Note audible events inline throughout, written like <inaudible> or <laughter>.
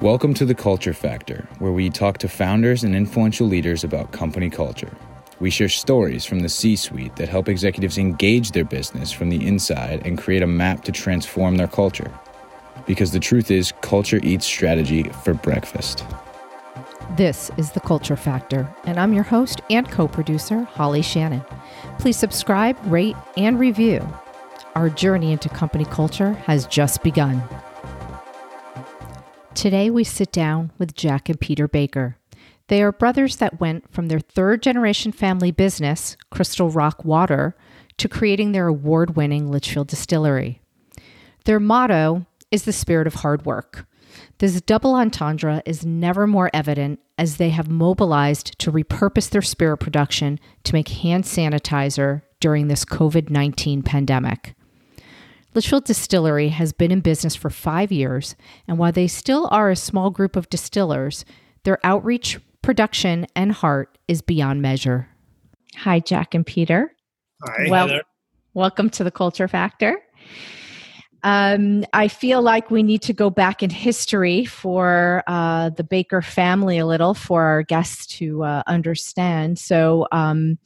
Welcome to the Culture Factor, where we talk to founders and influential leaders about company culture. We share stories from the C suite that help executives engage their business from the inside and create a map to transform their culture. Because the truth is, culture eats strategy for breakfast. This is The Culture Factor, and I'm your host and co producer, Holly Shannon. Please subscribe, rate, and review. Our journey into company culture has just begun. Today, we sit down with Jack and Peter Baker. They are brothers that went from their third generation family business, Crystal Rock Water, to creating their award winning Litchfield distillery. Their motto is the spirit of hard work. This double entendre is never more evident as they have mobilized to repurpose their spirit production to make hand sanitizer during this COVID 19 pandemic. Litchfield Distillery has been in business for five years, and while they still are a small group of distillers, their outreach, production, and heart is beyond measure. Hi, Jack and Peter. Hi. Well, Heather. welcome to the Culture Factor. Um, I feel like we need to go back in history for uh, the Baker family a little for our guests to uh, understand. So, um,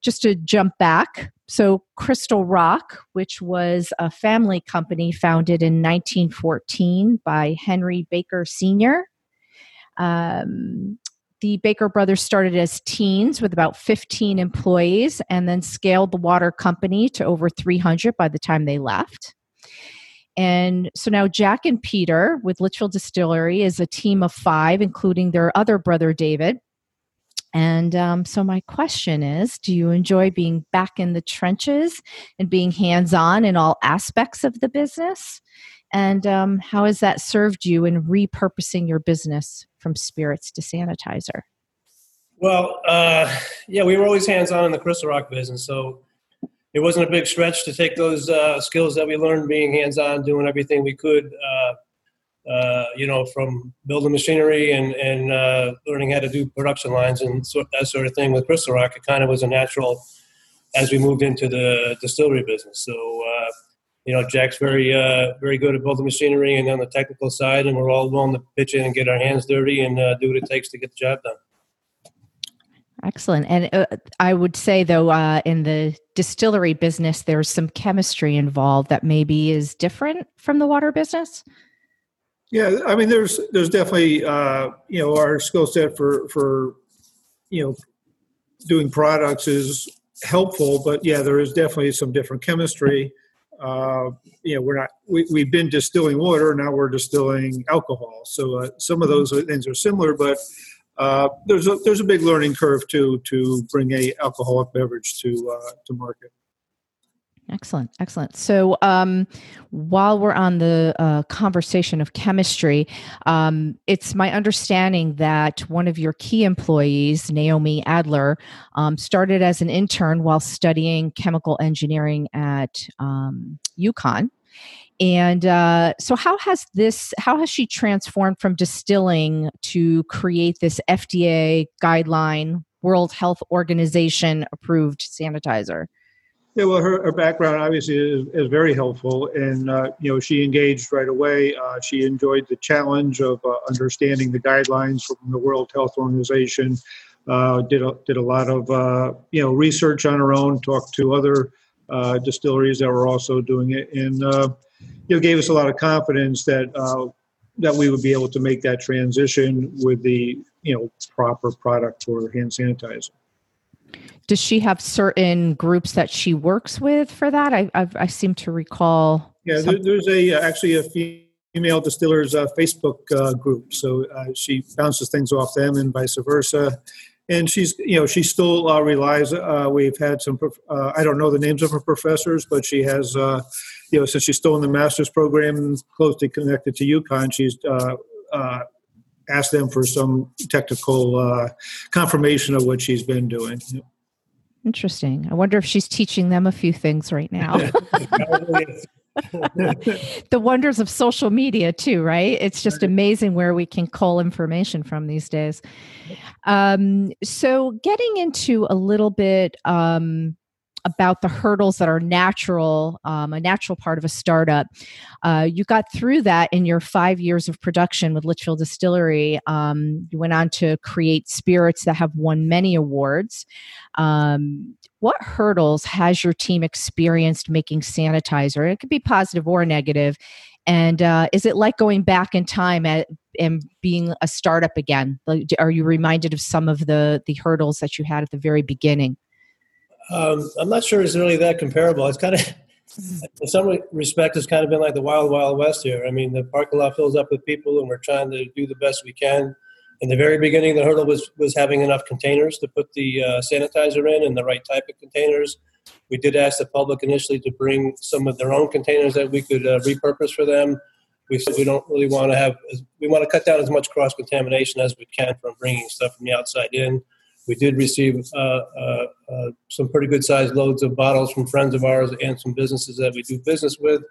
just to jump back, so Crystal Rock, which was a family company founded in 1914 by Henry Baker Sr. Um, the Baker brothers started as teens with about 15 employees and then scaled the water company to over 300 by the time they left. And so now Jack and Peter with Litchfield Distillery is a team of five, including their other brother David. And um, so, my question is Do you enjoy being back in the trenches and being hands on in all aspects of the business? And um, how has that served you in repurposing your business from spirits to sanitizer? Well, uh, yeah, we were always hands on in the Crystal Rock business, so it wasn't a big stretch to take those uh, skills that we learned being hands on, doing everything we could. Uh, uh, you know, from building machinery and and uh, learning how to do production lines and sort that sort of thing with Crystal Rock, it kind of was a natural as we moved into the distillery business. So, uh, you know, Jack's very uh, very good at building machinery and on the technical side, and we're all willing to pitch in and get our hands dirty and uh, do what it takes to get the job done. Excellent. And uh, I would say, though, uh, in the distillery business, there's some chemistry involved that maybe is different from the water business. Yeah, I mean, there's there's definitely uh, you know our skill set for for you know doing products is helpful, but yeah, there is definitely some different chemistry. Uh, you know, we're not we we've been distilling water now we're distilling alcohol, so uh, some of those things are similar, but uh, there's a there's a big learning curve too to bring a alcoholic beverage to uh, to market. Excellent, excellent. So, um, while we're on the uh, conversation of chemistry, um, it's my understanding that one of your key employees, Naomi Adler, um, started as an intern while studying chemical engineering at um, UConn. And uh, so, how has this? How has she transformed from distilling to create this FDA guideline, World Health Organization approved sanitizer? Yeah, well, her, her background obviously is, is very helpful, and uh, you know she engaged right away. Uh, she enjoyed the challenge of uh, understanding the guidelines from the World Health Organization. Uh, did a, did a lot of uh, you know research on her own. Talked to other uh, distilleries that were also doing it, and you know gave us a lot of confidence that that we would be able to make that transition with the you know proper product for hand sanitizer does she have certain groups that she works with for that? I I've, i seem to recall. Yeah, there, there's a uh, actually a female distillers uh, Facebook uh, group, so uh, she bounces things off them and vice versa. And she's you know she still uh, relies. Uh, we've had some. I don't know the names of her professors, but she has. you know, since she's still in the master's program, closely connected to UConn, she's asked them for some technical confirmation of what she's been doing. Interesting. I wonder if she's teaching them a few things right now. <laughs> <laughs> the wonders of social media, too, right? It's just amazing where we can cull information from these days. Um, so, getting into a little bit um, about the hurdles that are natural, um, a natural part of a startup. Uh, you got through that in your five years of production with Litchfield Distillery. Um, you went on to create spirits that have won many awards. Um, what hurdles has your team experienced making sanitizer? It could be positive or negative. And uh, is it like going back in time at, and being a startup again? Like, are you reminded of some of the the hurdles that you had at the very beginning? Um, I'm not sure it's really that comparable. It's kind of, <laughs> in some respect, it's kind of been like the wild, wild west here. I mean, the parking lot fills up with people, and we're trying to do the best we can. In the very beginning, the hurdle was was having enough containers to put the uh, sanitizer in, and the right type of containers. We did ask the public initially to bring some of their own containers that we could uh, repurpose for them. We said we don't really want to have, we want to cut down as much cross contamination as we can from bringing stuff from the outside in. We did receive uh, uh, uh, some pretty good sized loads of bottles from friends of ours and some businesses that we do business with.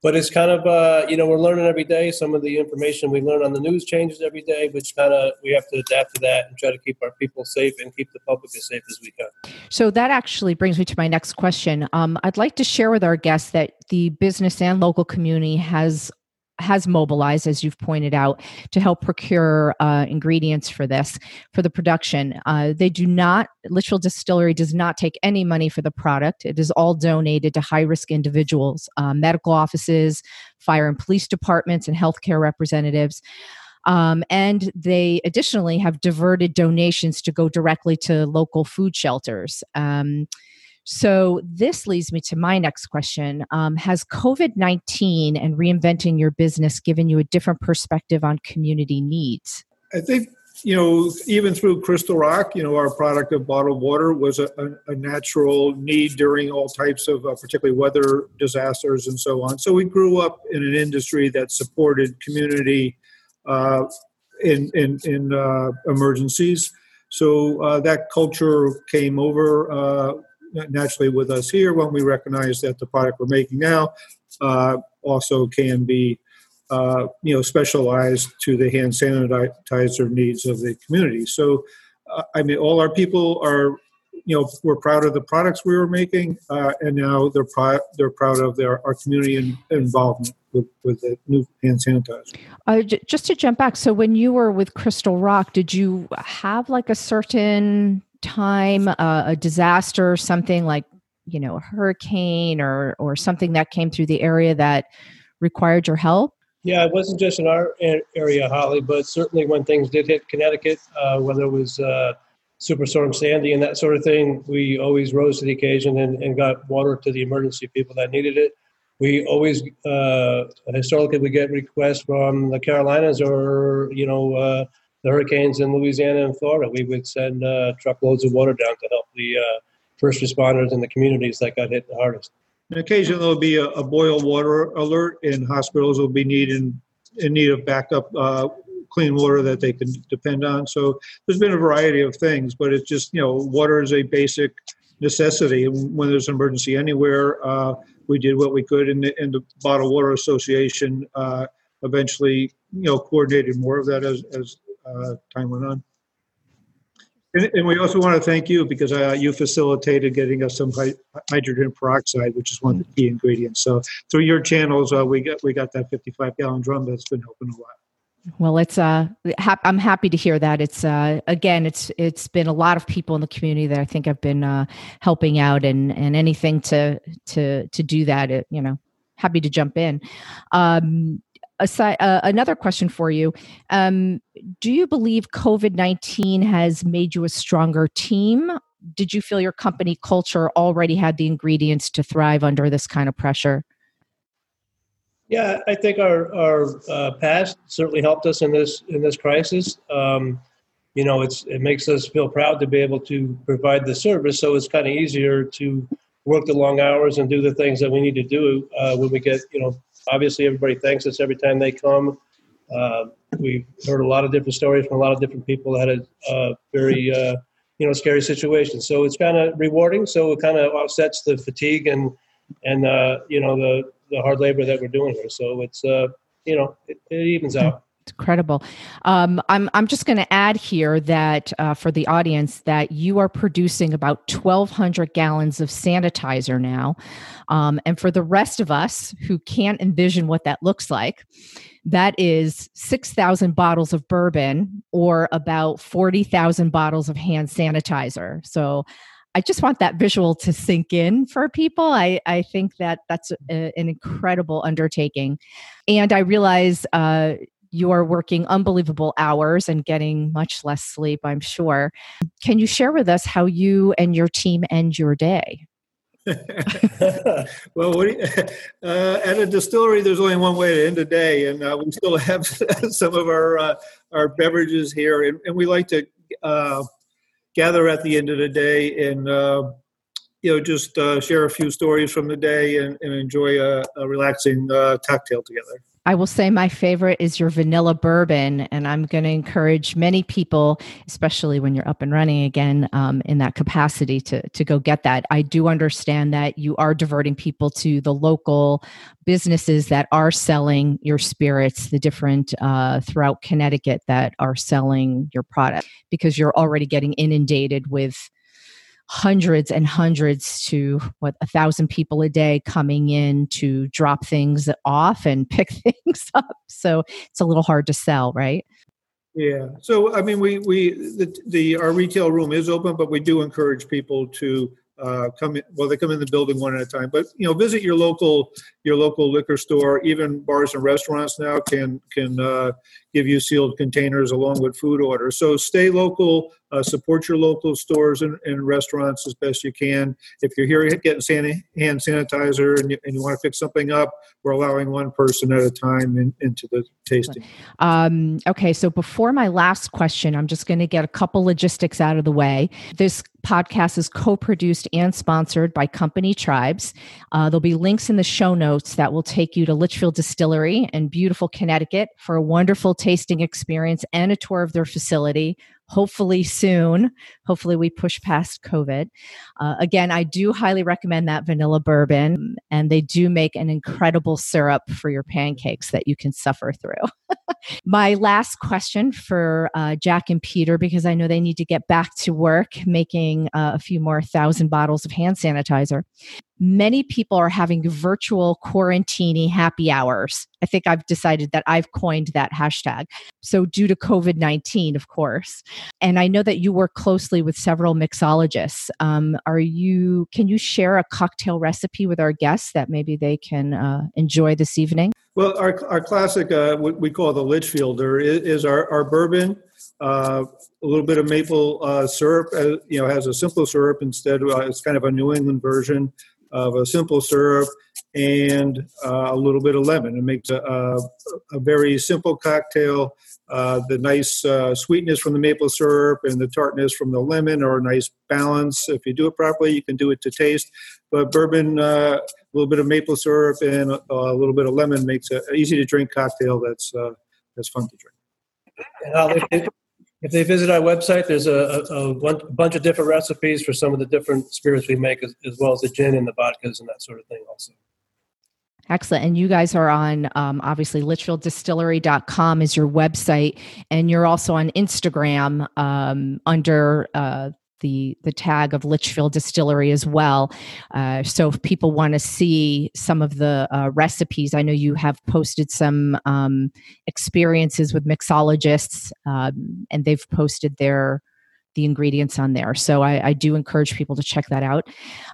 But it's kind of you know we're learning every day. Some of the information we learn on the news changes every day which kind of we have to adapt to that and try to keep our people safe and keep the public as safe as we can. So that actually brings me to my next question. Um, i'd like to share with our guests that the business and local community has has mobilized, as you've pointed out, to help procure uh, ingredients for this for the production. Uh, they do not. Litchfield Distillery does not take any money for the product. It is all donated to high risk individuals, uh, medical offices, fire and police departments, and healthcare representatives. Um, and they additionally have diverted donations to go directly to local food shelters. Um, so, this leads me to my next question. Um, has COVID 19 and reinventing your business given you a different perspective on community needs? I think, you know, even through Crystal Rock, you know, our product of bottled water was a, a, natural need during all types of, uh, particularly weather disasters and so on. So, we grew up in an industry that supported community uh, in, in, in uh, emergencies. So, uh, that culture came over uh, naturally with us here when we recognize that the product we're making now uh, also can be uh, you know specialized to the hand sanitizer needs of the community. So uh, i mean all our people are you know we're proud of the products we were making uh, and now they're proud they're proud of their our community in, involvement with, with the new hand sanitizer. Uh, j- just to jump back so when you were with crystal rock did you have like a certain time uh, a disaster something like you know a hurricane or or something that came through the area that required your help? Yeah it wasn't just in our area holly but certainly when things did hit connecticut uh, whether it was uh, superstorm sandy and that sort of thing we always rose to the occasion and, and got water to the emergency people that needed it. We always uh, historically we get requests from the carolinas or you know uh, hurricanes in Louisiana and Florida, we would send uh, truckloads of water down to help the uh, first responders in the communities that got hit the hardest. And occasionally there'll be a, a boil water alert, and hospitals will be needing in need of backup uh, clean water that they can depend on. So there's been a variety of things, but it's just you know water is a basic necessity. When there's an emergency anywhere, uh, we did what we could, and the, and the Bottled Water Association uh, eventually you know coordinated more of that as, as uh, time went on. And, and, we also want to thank you because uh, you facilitated getting us some hydrogen peroxide, which is one of the key ingredients. So through your channels, uh, we got we got that 55 gallon drum that's been helping a lot. Well, it's uh, ha- I'm happy to hear that. It's uh, again, it's it's been a lot of people in the community that I think have been uh, helping out, and and anything to to to do that, it, you know, happy to jump in. Um, aside, uh, another question for you. Um, do you believe COVID 19 has made you a stronger team? Did you feel your company culture already had the ingredients to thrive under this kind of pressure? Yeah, I think our our uh, past certainly helped us in this in this crisis. Um, you know, it's it makes us feel proud to be able to provide the service, so it's kind of easier to work the long hours and do the things that we need to do uh, when we get you know obviously everybody thanks us every time they come. Uh, we've heard a lot of different stories from a lot of different people that had a very uh, you know scary situation. So it's kind of rewarding. So it kind of offsets the fatigue and and uh, you know the the hard labor that we're doing here. So it's uh, you know it, it evens out. Incredible. Um, I'm I'm just going to add here that uh, for the audience that you are producing about 1,200 gallons of sanitizer now, um, and for the rest of us who can't envision what that looks like, that is 6,000 bottles of bourbon or about 40,000 bottles of hand sanitizer. So. I just want that visual to sink in for people. I, I think that that's a, an incredible undertaking. And I realize uh, you're working unbelievable hours and getting much less sleep, I'm sure. Can you share with us how you and your team end your day? <laughs> well, <laughs> uh, at a distillery, there's only one way to end a day, and uh, we still <laughs> have some of our uh, our beverages here, and, and we like to uh, gather at the end of the day and uh, you know just uh, share a few stories from the day and, and enjoy a, a relaxing cocktail together. I will say my favorite is your vanilla bourbon, and I'm going to encourage many people, especially when you're up and running again um, in that capacity, to to go get that. I do understand that you are diverting people to the local businesses that are selling your spirits, the different uh, throughout Connecticut that are selling your product, because you're already getting inundated with hundreds and hundreds to what a thousand people a day coming in to drop things off and <laughs> pick things up. So it's a little hard to sell, right? Yeah. So I mean, we we the, the our retail room is open, but we do encourage people to uh, come in, well they come in the building one at a time but you know visit your local your local liquor store even bars and restaurants now can can uh, give you sealed containers along with food orders. So stay local uh, support your local stores and, and, restaurants as best you can. If you're here getting san- hand sanitizer and you, and you want to pick something up we're allowing one person at a time in, into the tasting. Um, okay so before my last question i'm just going to get a couple logistics out of the way. This podcast is co-produced and sponsored by company tribes. Uh, there'll be links in the show notes that will take you to litchfield distillery in beautiful connecticut for a wonderful tasting experience and a tour of their facility hopefully soon. Hopefully, we push past COVID. Uh, again, I do highly recommend that vanilla bourbon, and they do make an incredible syrup for your pancakes that you can suffer through. <laughs> My last question for uh, Jack and Peter, because I know they need to get back to work making uh, a few more thousand bottles of hand sanitizer many people are having virtual quarantini happy hours. I think I've decided that I've coined that hashtag. So, due to COVID 19, of course. And I know that you work closely with several mixologists. Um, are you, can you share a cocktail recipe with our guests that maybe they can uh, enjoy this evening? Well, our, our classic, uh, what we call the Litchfielder, is, is our, our bourbon. Uh, a little bit of maple uh, syrup, uh, you know, has a simple syrup instead. Uh, it's kind of a New England version of a simple syrup and uh, a little bit of lemon. It makes a, a, a very simple cocktail. Uh, the nice uh, sweetness from the maple syrup and the tartness from the lemon are a nice balance. If you do it properly, you can do it to taste. But bourbon, uh, a little bit of maple syrup and a, a little bit of lemon makes an easy to drink cocktail that's uh, that's fun to drink. If they visit our website, there's a, a, a, bunch of different recipes for some of the different spirits we make, as, as, well as the gin and the vodkas and that sort of thing, also. Excellent. And you guys are on um, obviously litchfielddistillery.com is your website. And you're also on Instagram um, under uh, the the tag of Litchfield Distillery as well. Uh, so if people want to see some of the uh, recipes, I know you have posted some um, experiences with mixologists, um, and they've posted their the ingredients on there. So I, I do encourage people to check that out.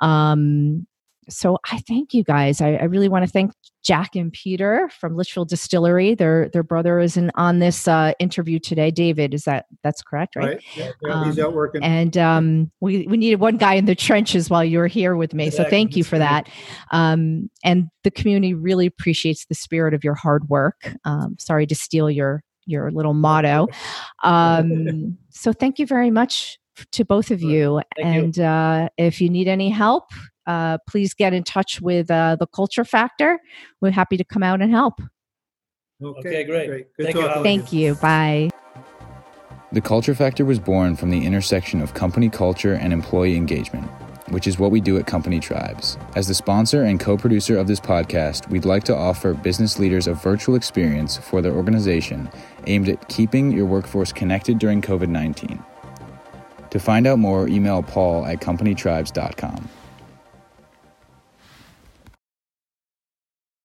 Um, so I thank you guys. I, I really want to thank Jack and Peter from Litchfield Distillery. Their their brother is in, on this uh, interview today. David, is that that's correct, right? Right. Yeah, yeah um, he's out working. And um, we we needed one guy in the trenches while you were here with me. So thank you for that. Um, and the community really appreciates the spirit of your hard work. Um, sorry to steal your your little motto. <laughs> Um, so thank you very much to both of you. Thank and you. Uh, if you need any help, uh, please get in touch with uh, the Culture Factor. We're happy to come out and help. Okay, okay great. great. Thank, you. Thank you. Bye. The Culture Factor was born from the intersection of company culture and employee engagement. which is what we do at Company Tribes. As the sponsor and co producer of this podcast, we'd like to offer business leaders a virtual experience for their organization aimed at keeping your workforce connected during COVID 19. To find out more, email paul at companytribes.com.